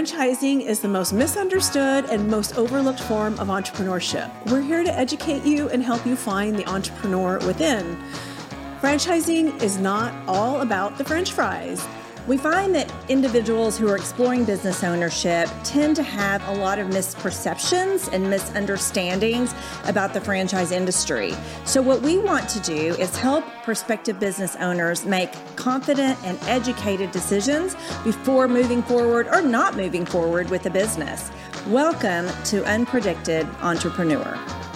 Franchising is the most misunderstood and most overlooked form of entrepreneurship. We're here to educate you and help you find the entrepreneur within. Franchising is not all about the french fries. We find that individuals who are exploring business ownership tend to have a lot of misperceptions and misunderstandings about the franchise industry. So, what we want to do is help prospective business owners make confident and educated decisions before moving forward or not moving forward with a business. Welcome to Unpredicted Entrepreneur.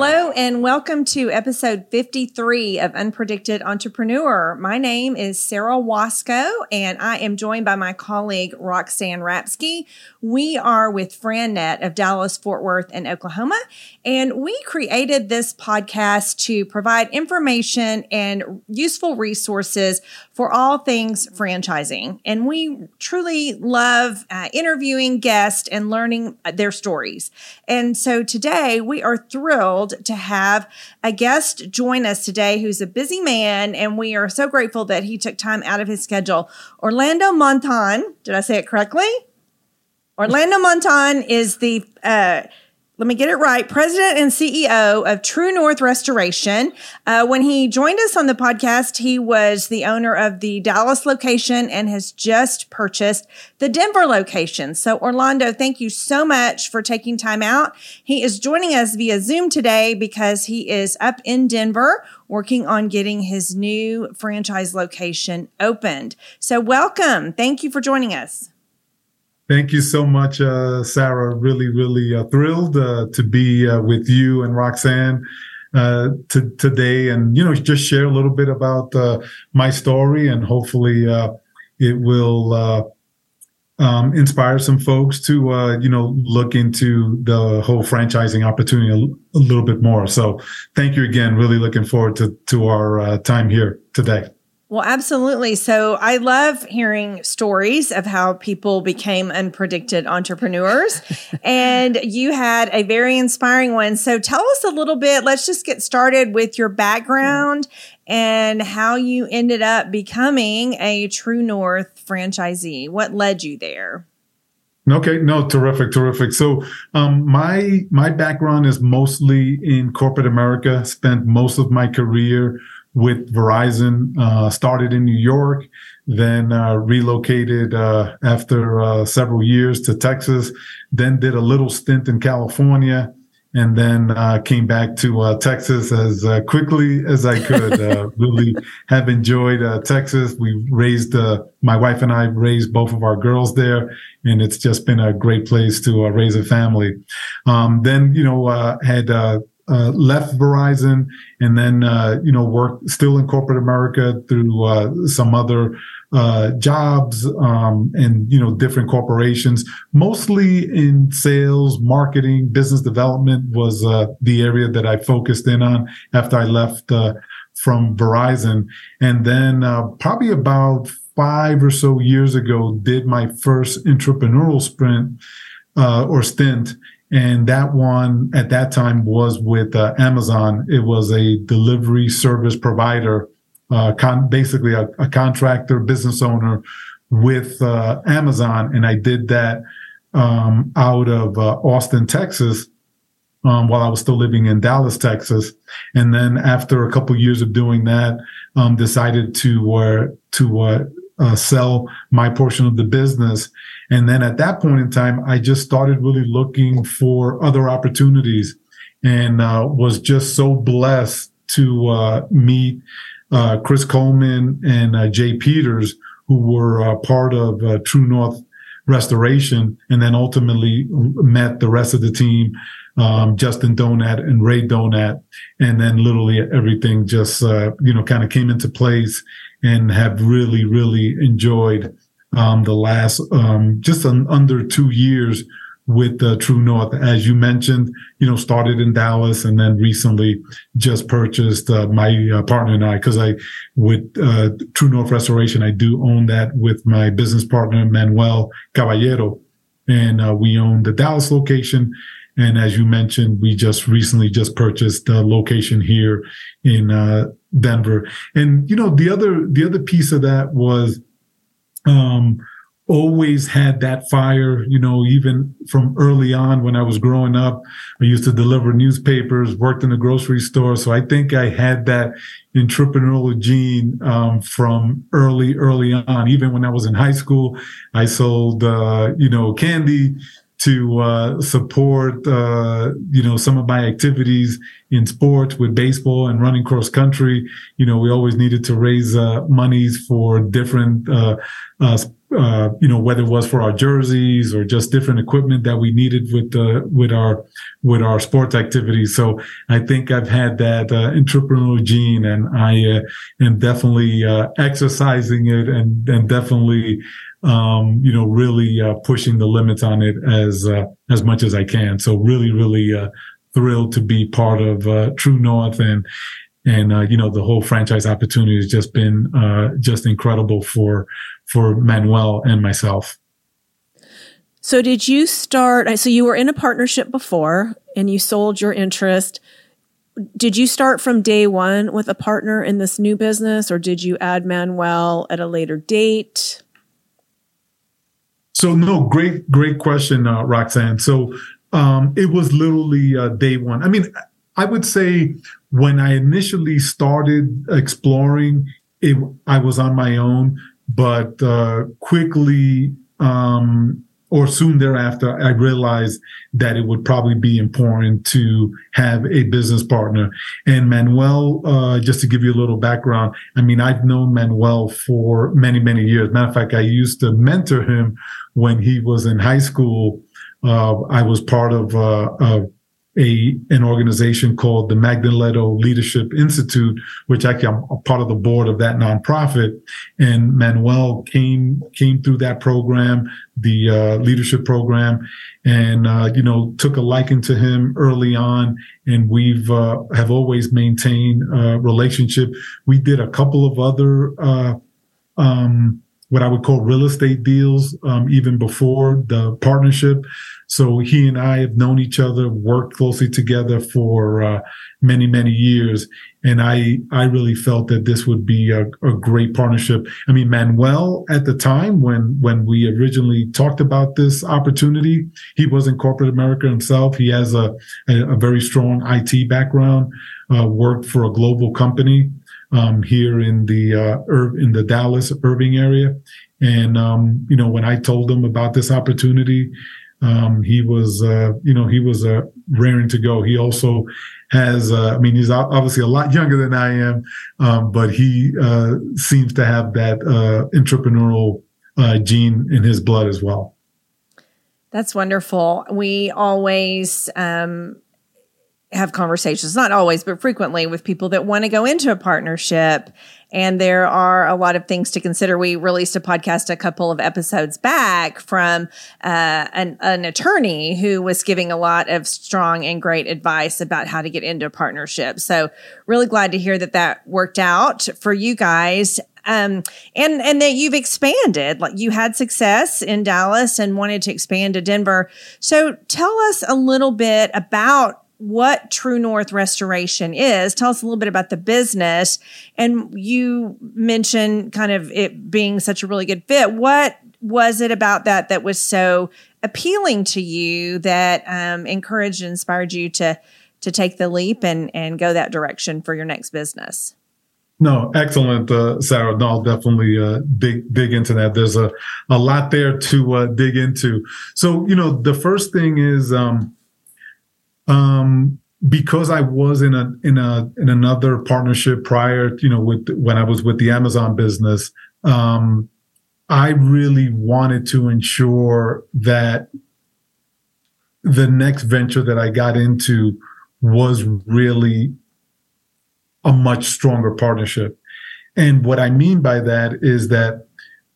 Hello, and welcome to episode 53 of Unpredicted Entrepreneur. My name is Sarah Wasco, and I am joined by my colleague Roxanne Rapsky. We are with FranNet of Dallas, Fort Worth, and Oklahoma, and we created this podcast to provide information and useful resources for all things franchising. And we truly love uh, interviewing guests and learning their stories. And so today we are thrilled thrilled to have a guest join us today who's a busy man, and we are so grateful that he took time out of his schedule. Orlando Montan, did I say it correctly? Orlando Montan is the uh, let me get it right, president and CEO of True North Restoration. Uh, when he joined us on the podcast, he was the owner of the Dallas location and has just purchased the Denver location. So, Orlando, thank you so much for taking time out. He is joining us via Zoom today because he is up in Denver working on getting his new franchise location opened. So, welcome. Thank you for joining us. Thank you so much, uh, Sarah. Really, really uh, thrilled uh, to be uh, with you and Roxanne uh, to, today, and you know, just share a little bit about uh, my story, and hopefully, it will um, inspire some folks to you know look into the whole franchising opportunity a, a, little bit more. So, thank you again. Really looking forward to to our time here today. Well, absolutely. So I love hearing stories of how people became unpredicted entrepreneurs. and you had a very inspiring one. So tell us a little bit. Let's just get started with your background and how you ended up becoming a True North franchisee. What led you there? Okay, no, terrific, terrific. So, um, my my background is mostly in corporate America. Spent most of my career with Verizon. Uh, started in New York, then uh, relocated uh, after uh, several years to Texas. Then did a little stint in California, and then uh, came back to uh, Texas as quickly as I could. really have enjoyed Texas. We raised my wife and I raised both of our girls there, and it's just been a great place to raise a family. Um, then you know had uh, left Verizon and then, uh, you know, worked still in corporate America through uh, some other uh, jobs um, and, you know, different corporations, mostly in sales, marketing, business development was uh, the area that I focused in on after I left uh, from Verizon. And then probably about five or so years ago, did my first entrepreneurial sprint or stint and that one at that time was with uh, Amazon. It was a delivery service provider, uh, con- basically a, a, contractor, business owner with uh, Amazon. And I did that um, out of uh, Austin, Texas. Um, while I was still living in Dallas, Texas, and then after a couple years of doing that, um, decided to uh, to uh, sell my portion of the business. And then at that point in time, I just started really looking for other opportunities and uh, was just so blessed to uh, meet uh, Chris Coleman and uh, Jay Peters, who were uh, part of True North Restoration, and then ultimately met the rest of the team. Um, Justin Donat and Ray Donat, and then literally everything just you know kind of came into place and have really, really enjoyed um, the last um, just an, under two years with uh, True North. As you mentioned, you know, started in Dallas and then recently just purchased uh, my uh, partner and I, because I, with uh, True North Restoration, I do own that with my business partner, Manuel Caballero. And uh, we own the Dallas location. And as you mentioned, we just recently just purchased the location here in uh, Denver. And, you know, the other, the other piece of that was, um, always had that fire, you know, even from early on when I was growing up. I used to deliver newspapers, worked in the grocery store. So I think I had that entrepreneurial gene um, from early, early on. Even when I was in high school, I sold, uh, you know, candy to uh, support, uh, you know, some of my activities in sports with baseball and running cross country. You know, we always needed to raise uh, monies for different uh, uh, uh, you know, whether it was for our jerseys or just different equipment that we needed with the with our with our sports activities. So I think I've had that entrepreneurial gene, and I am definitely uh, exercising it, and and definitely, um, you know, really uh, pushing the limits on it as uh, as much as I can. So really, really uh, thrilled to be part of True North and and uh, you know the whole franchise opportunity has just been uh, just incredible for for Manuel and myself. So did you start? So you were in a partnership before, and you sold your interest. Did you start from day one with a partner in this new business, or did you add Manuel at a later date? So no, great, great question, uh, Roxanne. So um, it was literally uh, day one. I mean, I would say when I initially started exploring, it, I was on my own, but uh, quickly um, or soon thereafter, I realized that it would probably be important to have a business partner. And Manuel, uh, just to give you a little background, I mean, I've known Manuel for many, many years. Matter of fact, I used to mentor him when he was in high school. Uh, I was part of uh, a an organization called the Magdaleno Leadership Institute, which actually I'm a part of the board of that nonprofit. And Manuel came came through that program, the uh, leadership program, and uh, you know took a liking to him early on, and we've uh, have always maintained a relationship. We did a couple of other. Uh, um, what I would call real estate deals, um, even before the partnership. So he and I have known each other, worked closely together for uh, many, many years. And I, I really felt that this would be a, a, great partnership. I mean, Manuel at the time when, when we originally talked about this opportunity, he was in corporate America himself. He has a, a, a very strong IT background, uh, worked for a global company um, here in the uh, in the Dallas Irving area. And um, you know, when I told him about this opportunity, um, he was uh, you know he was uh, raring to go. He also has uh, I mean he's obviously a lot younger than I am, um, but he uh, seems to have that uh, entrepreneurial uh, gene in his blood as well. That's wonderful. We always um, have conversations, not always, but frequently with people that want to go into a partnership. And there are a lot of things to consider. We released a podcast a couple of episodes back from uh, an, an attorney who was giving a lot of strong and great advice about how to get into a partnership. So really glad to hear that that worked out for you guys. Um, and and that you've expanded like you had success in Dallas and wanted to expand to Denver. So tell us a little bit about what True North Restoration is. Tell us a little bit about the business. And you mentioned kind of it being such a really good fit. What was it about that that was so appealing to you that um, encouraged and inspired you to to take the leap and and go that direction for your next business? No, excellent, uh, Sarah. No, I'll definitely uh, dig dig into that. There's a a lot there to uh, dig into. So, you know, the first thing is um, um, because I was in a in a in another partnership prior, you know, with when I was with the Amazon business, um, I really wanted to ensure that the next venture that I got into was really a much stronger partnership. And what I mean by that is that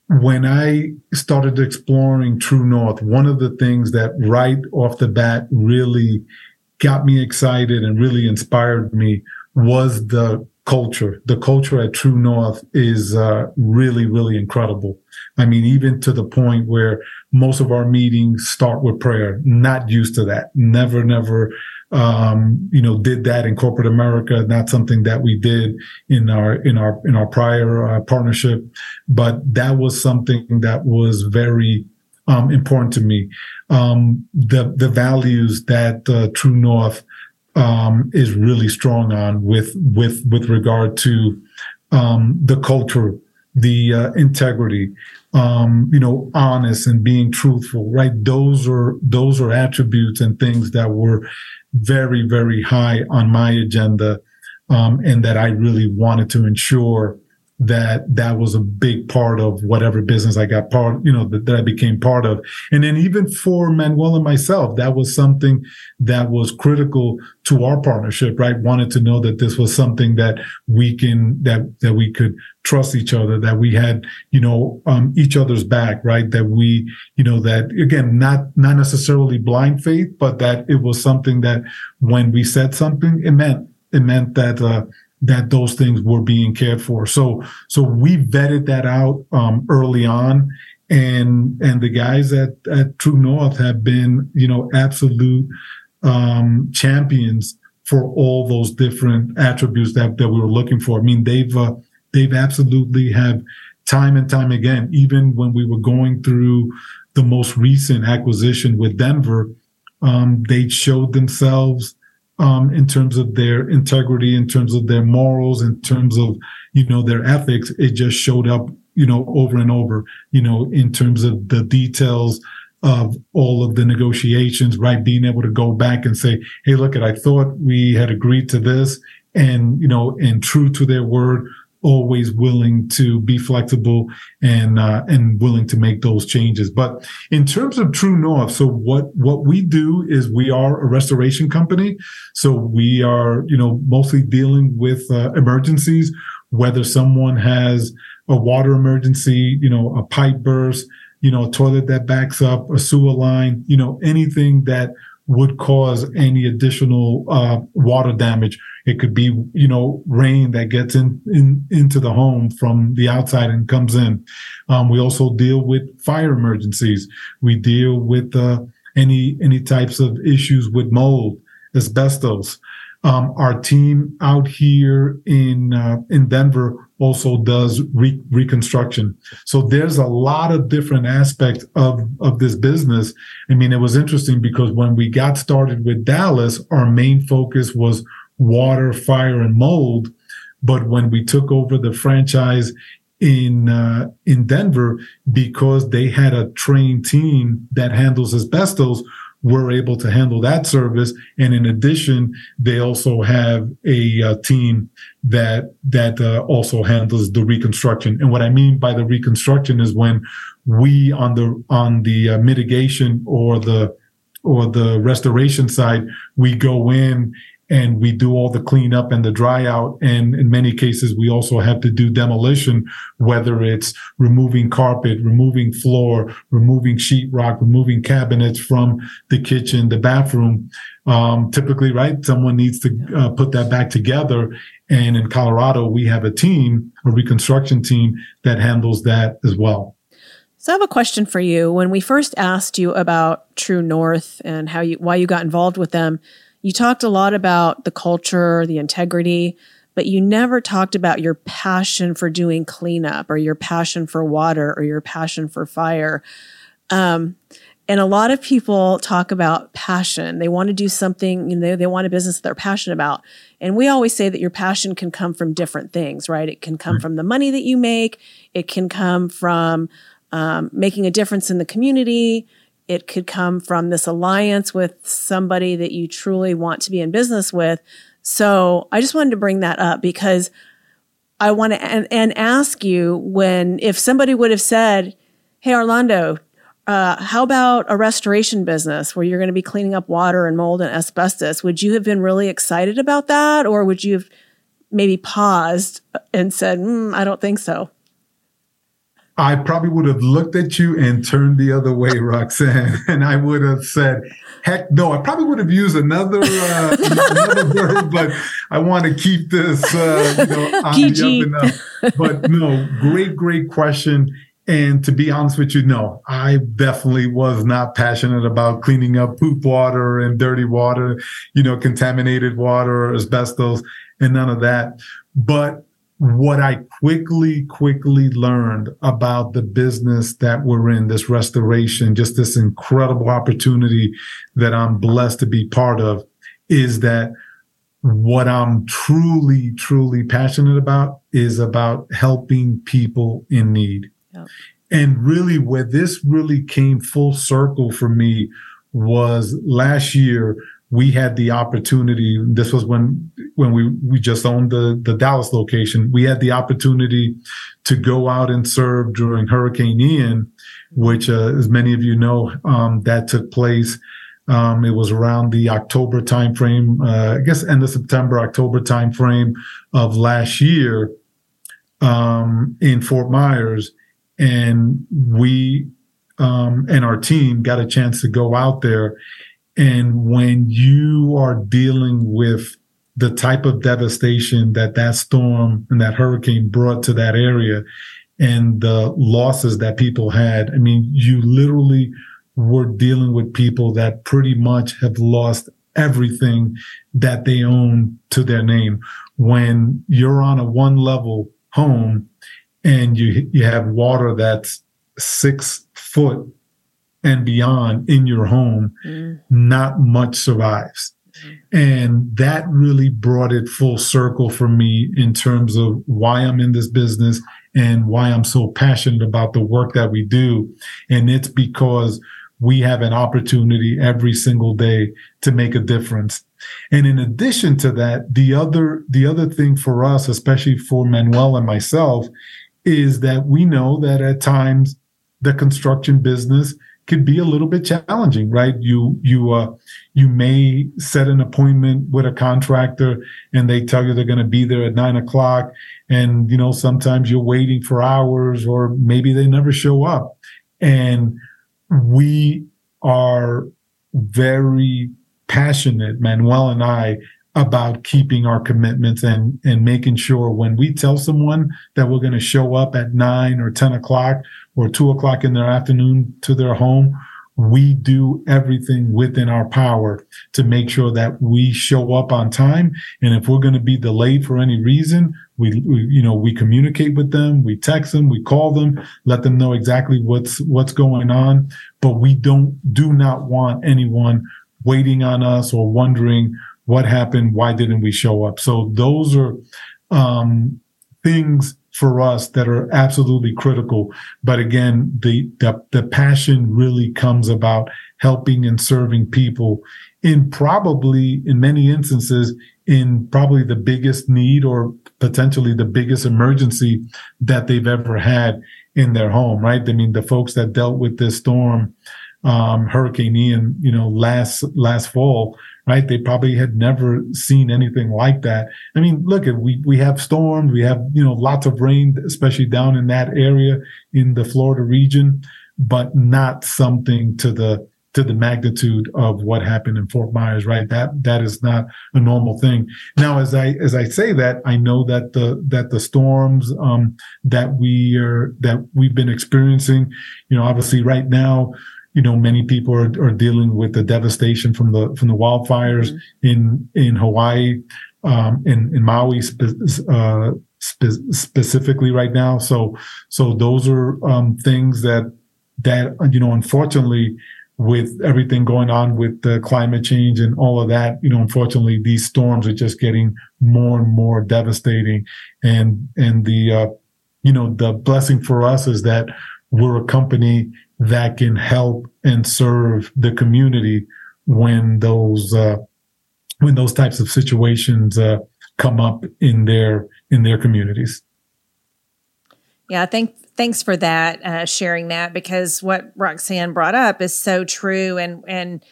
when I started exploring True North, one of the things that right off the bat really got me excited and really inspired me was the culture. The culture at True North is uh, really, really incredible. I mean, even to the point where most of our meetings start with prayer. Not used to that. Never, never, um, you know, did that in corporate America. Not something that we did in our in our in our prior uh, partnership, but that was something that was very um, important to me. Um, the the values that uh, True North um, is really strong on with with with regard to um, the culture, the uh, integrity, um, you know, honest and being truthful. Right? Those are those are attributes and things that were very very high on my agenda, um, and that I really wanted to ensure that that was a big part of whatever business I got part, you know, that, that, I became part of. And then even for Manuel and myself, that was something that was critical to our partnership, right? Wanted to know that this was something that we can, that, that we could trust each other, that we had, you know, um, each other's back, right? That we, you know, that again, not, not necessarily blind faith, but that it was something that when we said something, it meant, it meant that, uh, that those things were being cared for. So, so we vetted that out um, early on, and and the guys at at True North have been, you know, absolute um, champions for all those different attributes that that we were looking for. I mean, they've uh, they've absolutely have time and time again, even when we were going through the most recent acquisition with Denver, um, they showed themselves um, in terms of their integrity, in terms of their morals, in terms of, you know, their ethics. It just showed up, you know, over and over, you know, in terms of the details of all of the negotiations, right? Being able to go back and say, Hey, look at, I thought we had agreed to this and, you know, and true to their word, always willing to be flexible and uh, and willing to make those changes. But in terms of True North, so what what we do is we are a restoration company. So we are you know mostly dealing with uh, emergencies, whether someone has a water emergency, you know, a pipe burst, you know, a toilet that backs up, a sewer line, you know, anything that would cause any additional uh, water damage. It could be, you know, rain that gets in, in into the home from the outside and comes in. Um, we also deal with fire emergencies. We deal with uh, any any types of issues with mold, asbestos. Um, our team out here in uh, in Denver also does re- reconstruction. So there's a lot of different aspects of of this business. I mean, it was interesting because when we got started with Dallas, our main focus was water, fire, and mold. But when we took over the franchise in uh, in Denver, because they had a trained team that handles asbestos, we're able to handle that service. And in addition, they also have a, uh, team that that uh, also handles the reconstruction. And what I mean by the reconstruction is when we on the on the uh, mitigation or the or the restoration side, we go in and we do all the cleanup and the dry out. And in many cases, we also have to do demolition, whether it's removing carpet, removing floor, removing sheetrock, removing cabinets from the kitchen, the bathroom. Um, typically, right, someone needs to uh, put that back together. And in Colorado, we have a team, a reconstruction team that handles that as well. So I have a question for you. When we first asked you about True North and how you why you got involved with them, you talked a lot about the culture, the integrity, but you never talked about your passion for doing cleanup or your passion for water or your passion for fire. Um, and a lot of people talk about passion. They want to do something, you know, they want a business that they're passionate about. And we always say that your passion can come from different things, right? It can come from the money that you make. It can come from um, making a difference in the community. It could come from this alliance with somebody that you truly want to be in business with. So I just wanted to bring that up because I want to and, and ask you when if somebody would have said, "Hey, Orlando, uh, how about a restoration business where you're going to be cleaning up water and mold and asbestos?" Would you have been really excited about that, or would you have maybe paused and said, mm, "I don't think so"? I probably would have looked at you and turned the other way, Roxanne, and I would have said, "Heck, no!" I probably would have used another uh, another verb, but I want to keep this, uh, you know, on PG. the up and up. But no, great, great question. And to be honest with you, no, I definitely was not passionate about cleaning up poop water and dirty water, you know, contaminated water, asbestos, and none of that. But what I quickly, quickly learned about the business that we're in, this restoration, just this incredible opportunity that I'm blessed to be part of, is that what I'm truly, truly passionate about is about helping people in need. Yep. And really, where this really came full circle for me was last year we had the opportunity. This was when when we we just owned the the Dallas location. We had the opportunity to go out and serve during Hurricane Ian, which, uh, as many of you know, um, that took place. Um, it was around the October timeframe, uh, I guess end of September, October timeframe of last year um, in Fort Myers, and we um, and our team got a chance to go out there and when you are dealing with the type of devastation that that storm and that hurricane brought to that area and the losses that people had, I mean, you literally were dealing with people that pretty much have lost everything that they own to their name. When you're on a one level home and you, you have water that's six foot and beyond in your home, mm. not much survives. And that really brought it full circle for me in terms of why I'm in this business and why I'm so passionate about the work that we do. And it's because we have an opportunity every single day to make a difference. And in addition to that, the other, the other thing for us, especially for Manuel and myself, is that we know that at times the construction business could be a little bit challenging, right? You you uh, you may set an appointment with a contractor and they tell you they're going to be there at nine o'clock, and you know sometimes you're waiting for hours, or maybe they never show up, and we are very passionate, Manuel and I, about keeping our commitments and and making sure when we tell someone that we're going to show up at nine or ten o'clock or two o'clock in their afternoon to their home, we do everything within our power to make sure that we show up on time. And if we're going to be delayed for any reason, we, we, you know, we communicate with them, we text them, we call them, let them know exactly what's, what's going on. But we don't, do not want anyone waiting on us or wondering what happened, why didn't we show up? So those are, um, things for us that are absolutely critical. But again, the, the, the passion really comes about helping and serving people in probably, in many instances, in probably the biggest need or potentially the biggest emergency that they've ever had in their home, right? I mean, the folks that dealt with this storm, um, Hurricane Ian, you know, last, last fall, right? They probably had never seen anything like that. I mean, look at we we have storms, we have you know lots of rain, especially down in that area in the Florida region, but not something to the to the magnitude of what happened in Fort Myers, right? That that is not a normal thing. Now, as I as I say that, I know that the that the storms um, that we are that we've been experiencing, you know, obviously right now, you know, many people are, are dealing with the devastation from the from the wildfires mm-hmm. in in Hawaii, um, in in Maui spe- uh, spe- specifically right now. So so those are um, things that that you know, unfortunately, with everything going on with the climate change and all of that, you know, unfortunately, these storms are just getting more and more devastating. And and the uh, you know the blessing for us is that we're a company that can help and serve the community when those uh, when those types of situations uh, come up in their in their communities. Yeah, thank thanks for that uh, sharing that because what Roxanne brought up is so true and and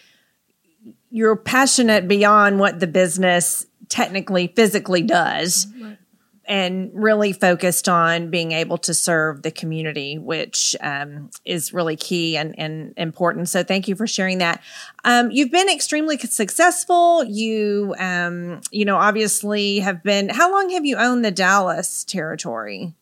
you're passionate beyond what the business technically physically does. Right and really focused on being able to serve the community, which um, is really key and, and important. So thank you for sharing that. Um, you've been extremely successful. You, um, you know, obviously have been. How long have you owned the Dallas territory?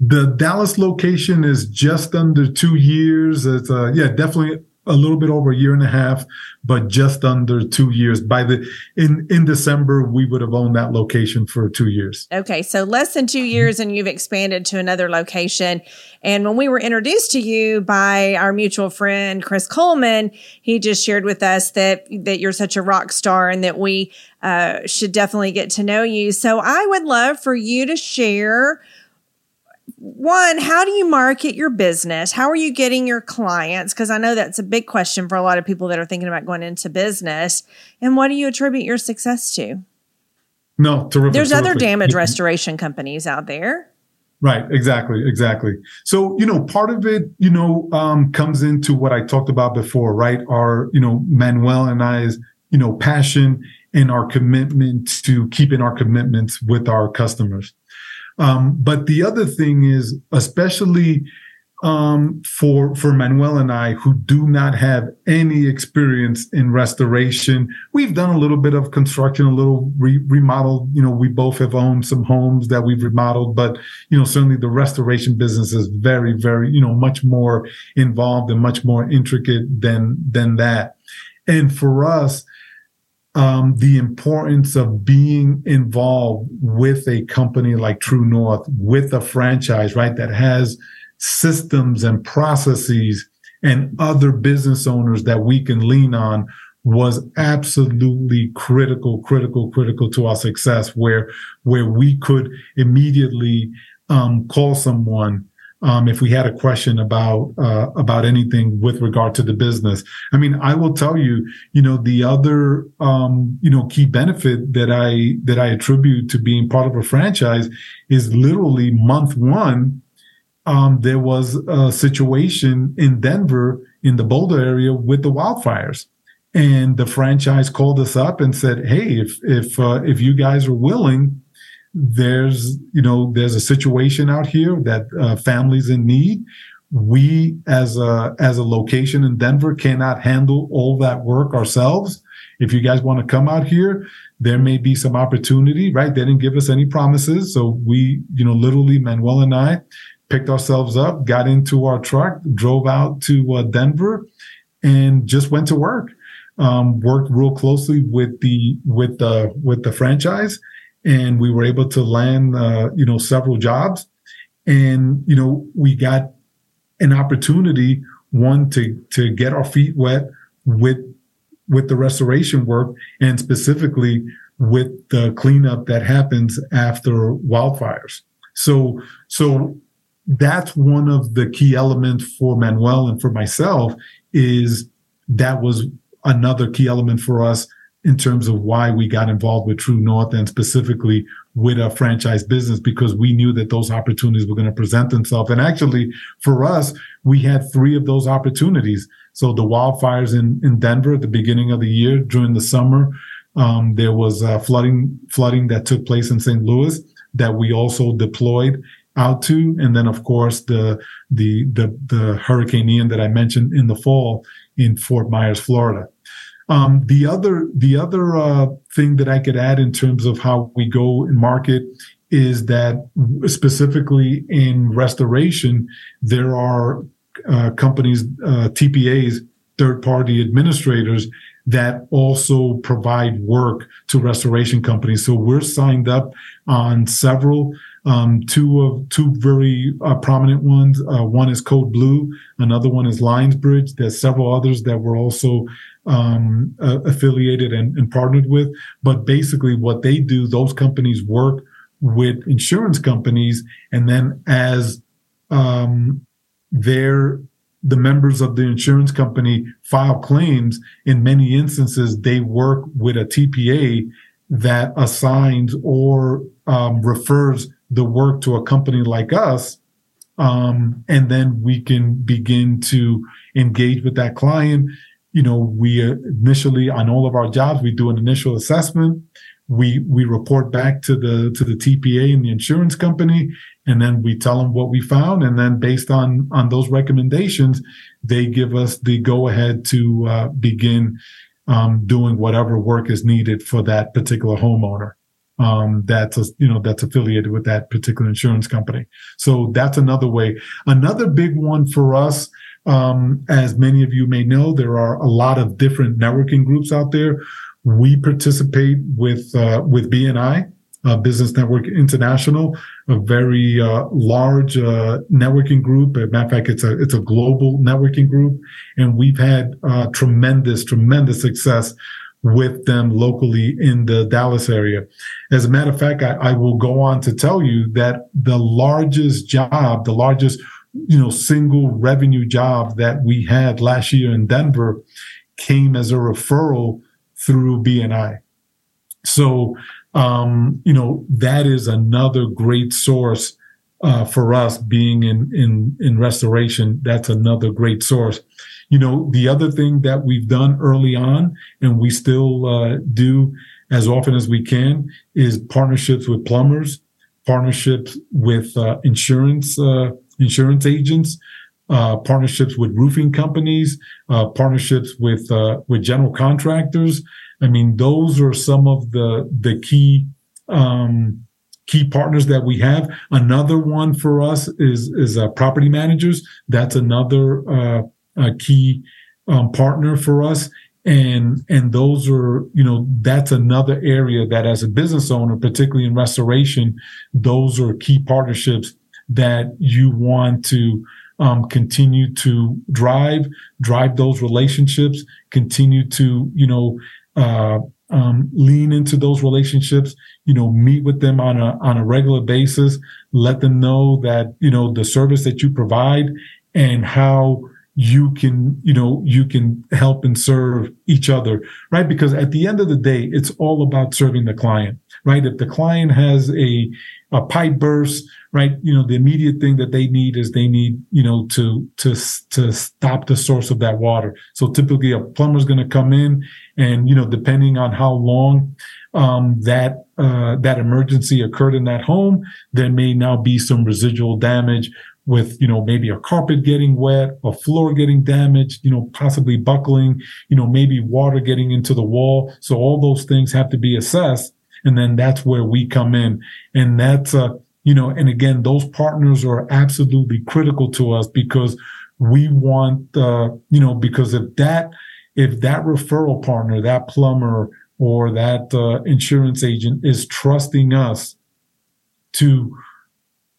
The Dallas location is just under two years. It's uh, yeah, definitely a little bit over a year and a half, but just under two years. By the in in December, we would have owned that location for two years. Okay, so less than two years, and you've expanded to another location. And when we were introduced to you by our mutual friend Chris Coleman, he just shared with us that that you're such a rock star and that we uh, should definitely get to know you. So I would love for you to share one, how do you market your business? How are you getting your clients? Because I know that's a big question for a lot of people that are thinking about going into business. And what do you attribute your success to? No, terrific. There's terrific. other damage restoration companies out there. Right, exactly, exactly. So, you know, part of it, you know, um, comes into what I talked about before, right? Our, you know, Manuel and I's, you know, passion and our commitment to keeping our commitments with our customers. Um, but the other thing is, especially um, for for Manuel and I, who do not have any experience in restoration, we've done a little bit of construction, a little re- remodel. You know, we both have owned some homes that we've remodeled, but you know, certainly the restoration business is very, very, you know, much more involved and much more intricate than than that. And for us, um, the importance of being involved with a company like True North, with a franchise, right, that has systems and processes and other business owners that we can lean on was absolutely critical, critical, critical to our success where, where we could immediately, um, call someone um, if we had a question about uh, about anything with regard to the business. I mean, I will tell you, you know, the other um, you know key benefit that I that I attribute to being part of a franchise is literally month one. Um, there was a situation in Denver in the Boulder area with the wildfires. And the franchise called us up and said, "Hey, if if uh, if you guys are willing, there's you know there's a situation out here that uh, families in need. We as a as a location in denver cannot handle all that work ourselves. If you guys want to come out here there may be some opportunity right? They didn't give us any promises so we you know literally manuel and i picked ourselves up got into our truck drove out to uh, denver and just went to work. Um, worked real closely with the with the with the franchise and we were able to land, uh, you know, several jobs. And, you know, we got an opportunity, one, to, to get our feet wet with, with the restoration work and specifically with the cleanup that happens after wildfires. So, so that's one of the key elements for Manuel and for myself is that was another key element for us in terms of why we got involved with True North and specifically with a franchise business because we knew that those opportunities were going to present themselves. And actually, for us, we had three of those opportunities. So the wildfires in, in Denver at the beginning of the year during the summer, um, there was uh, flooding flooding that took place in St. Louis that we also deployed out to, and then of course the the the, the Hurricane Ian that I mentioned in the fall in Fort Myers, Florida. Um, the other the other uh, thing that I could add in terms of how we go and market is that specifically in restoration, there are uh, companies, uh, TPAs, third party administrators that also provide work to restoration companies. So we're signed up on several. Um, two of two very uh, prominent ones. Uh, one is Code Blue. Another one is Lionsbridge. There's several others that we're also um, uh, affiliated and, and partnered with. But basically, what they do, those companies work with insurance companies, and then as um, their the members of the insurance company file claims, in many instances, they work with a TPA that assigns or um, refers the work to a company like us. Um, and then we can begin to engage with that client. You know, we initially on all of our jobs, we do an initial assessment. we we report back to the to the TPA and the insurance company, and then we tell them what we found, and then based on on those recommendations, they give us the go ahead to uh, begin um, doing whatever work is needed for that particular homeowner um, that's a, you know that's affiliated with that particular insurance company. So that's another way. Another big one for us, um, as many of you may know, there are a lot of different networking groups out there. We participate with uh, with BNI. Uh, Business Network International, a very uh, large uh, networking group. As a matter of fact, it's a it's a global networking group, and we've had uh, tremendous, tremendous success with them locally in the Dallas area. As a matter of fact, I, I, will go on to tell you that the largest job, the largest, you know, single revenue job that we had last year in Denver came as a referral through BNI. So, um, you know, that is another great source uh, for us being in, in, in restoration. That's another great source you know, the other thing that we've done early on and we still uh, do as often as we can is partnerships with plumbers, partnerships with uh, insurance, uh, insurance agents, uh, partnerships with roofing companies, uh, partnerships with, with general contractors. I mean, those are some of the, the key, um, key partners that we have. Another one for us is is uh, property managers. That's another uh, a key um, partner for us. And and those are you know that's another area that as a business owner particularly in restoration those are key partnerships that you want to um, continue to drive drive those relationships continue to you know uh, um, lean into those relationships you know meet with them on a on a regular basis let them know that you know the service that you provide and how you can, you know, you can help and serve each other, right? Because at the end of the day, it's all about serving the client, right? If the client has a, a pipe burst, right? You know, the immediate thing that they need is they need, you know, to, to, to stop the source of that water. So typically a plumber's going to come in and, you know, depending on how long, um, that, uh, that emergency occurred in that home, there may now be some residual damage with, you know, maybe a carpet getting wet, a floor getting damaged, you know, possibly buckling, you know, maybe water getting into the wall. So all those things have to be assessed. And then that's where we come in. And that's, uh, you know, and again, those partners are absolutely critical to us because we want, uh, you know, because if that, if that referral partner, that plumber or that uh, insurance agent is trusting us to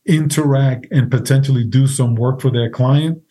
interact and potentially do some work for their client,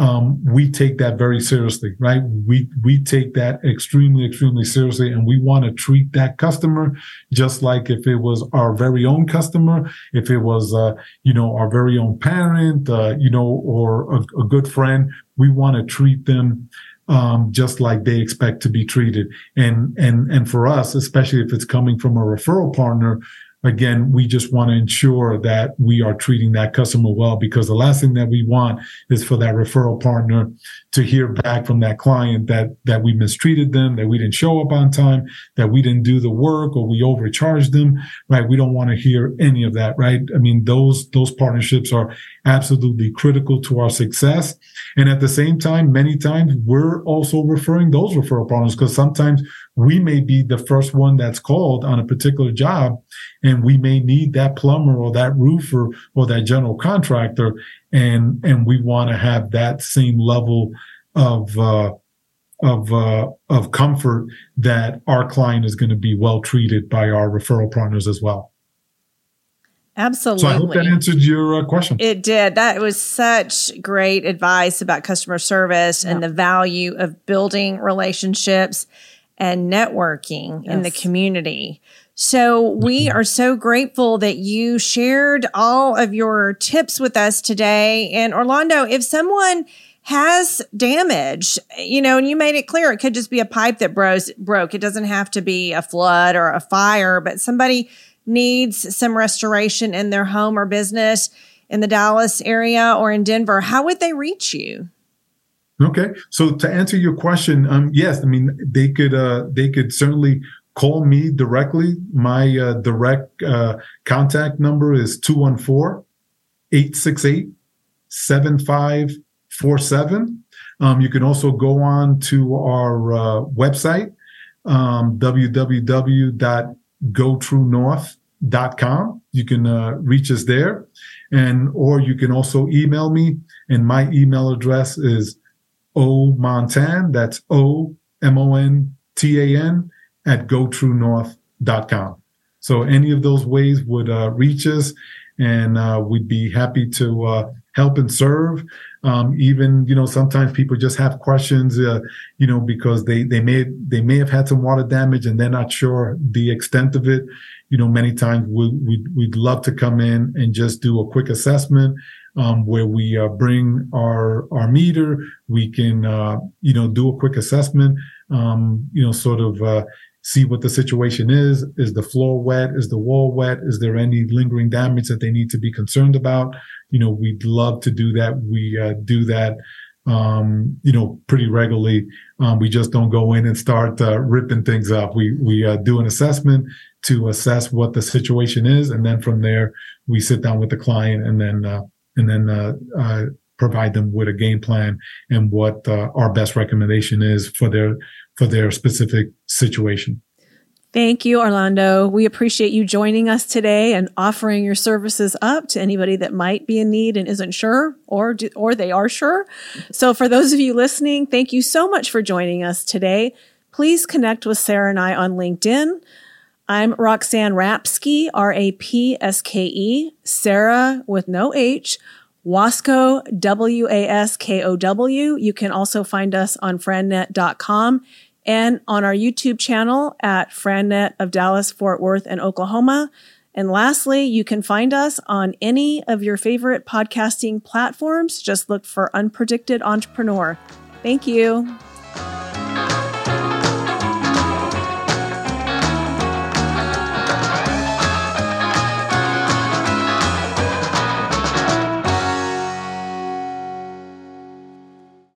um, we take that very seriously, right? We we take that extremely, extremely seriously, and we want to treat that customer just like if it was our very own customer, if it was, uh, you know, our very own parent, uh, you know, or a, a good friend. We want to treat them um, just like they expect to be treated. And and and for us, especially if it's coming from a referral partner, again, we just want to ensure that we are treating that customer well because the last thing that we want is for that referral partner to hear back from that client that, that we mistreated them, that we didn't show up on time, that we didn't do the work or we overcharged them, right? We don't want to hear any of that, right? I mean, those, those partnerships are absolutely critical to our success. And at the same time, many times we're also referring those referral partners because sometimes we may be the first one that's called on a particular job and we may need that plumber or that roofer or that general contractor and and we want to have that same level of uh, of uh, of comfort that our client is going to be well treated by our referral partners as well Absolutely. So I hope that answered your uh, question. It did. That was such great advice about customer service yeah. and the value of building relationships and networking yes. in the community. So we mm-hmm. are so grateful that you shared all of your tips with us today. And Orlando, if someone has damage, you know, and you made it clear it could just be a pipe that bros- broke. It doesn't have to be a flood or a fire, but somebody needs some restoration in their home or business in the Dallas area or in Denver, how would they reach you? Okay, so to answer your question, um, yes, I mean they could uh, they could certainly call me directly. My uh, direct uh, contact number is 214 868 7547. Um, you can also go on to our uh, website, um, www.gotruenorth.com. You can uh, reach us there. And, or you can also email me. And my email address is O Montan. That's O M O N T A N at gotruenorth.com. So any of those ways would uh, reach us, and uh, we'd be happy to uh, help and serve. Um, even you know sometimes people just have questions, uh, you know, because they they may they may have had some water damage and they're not sure the extent of it. You know, many times we, we'd we'd love to come in and just do a quick assessment. Um, where we uh, bring our our meter, we can uh, you know do a quick assessment, um, you know, sort of uh, see what the situation is. Is the floor wet? Is the wall wet? Is there any lingering damage that they need to be concerned about? You know, we'd love to do that. We uh, do that, um, you know, pretty regularly. Um, we just don't go in and start uh, ripping things up. We we uh, do an assessment to assess what the situation is, and then from there we sit down with the client and then uh, and then uh, uh, provide them with a game plan and what our best recommendation is for their for their specific situation. Thank you, Orlando. We appreciate you joining us today and offering your services up to anybody that might be in need and isn't sure or do, or they are sure. So for those of you listening, thank you so much for joining us today. Please connect with Sara and I on LinkedIn. I'm Roxanne Rapske, R A P S K E, Sara with no H, Waskow, W A S K O W. You can also find us on frannet.com and on our YouTube channel at Frannet of Dallas, Fort Worth, and Oklahoma. And lastly, you can find us on any of your favorite podcasting platforms. Just look for Unpredicted Entrepreneur. Thank you.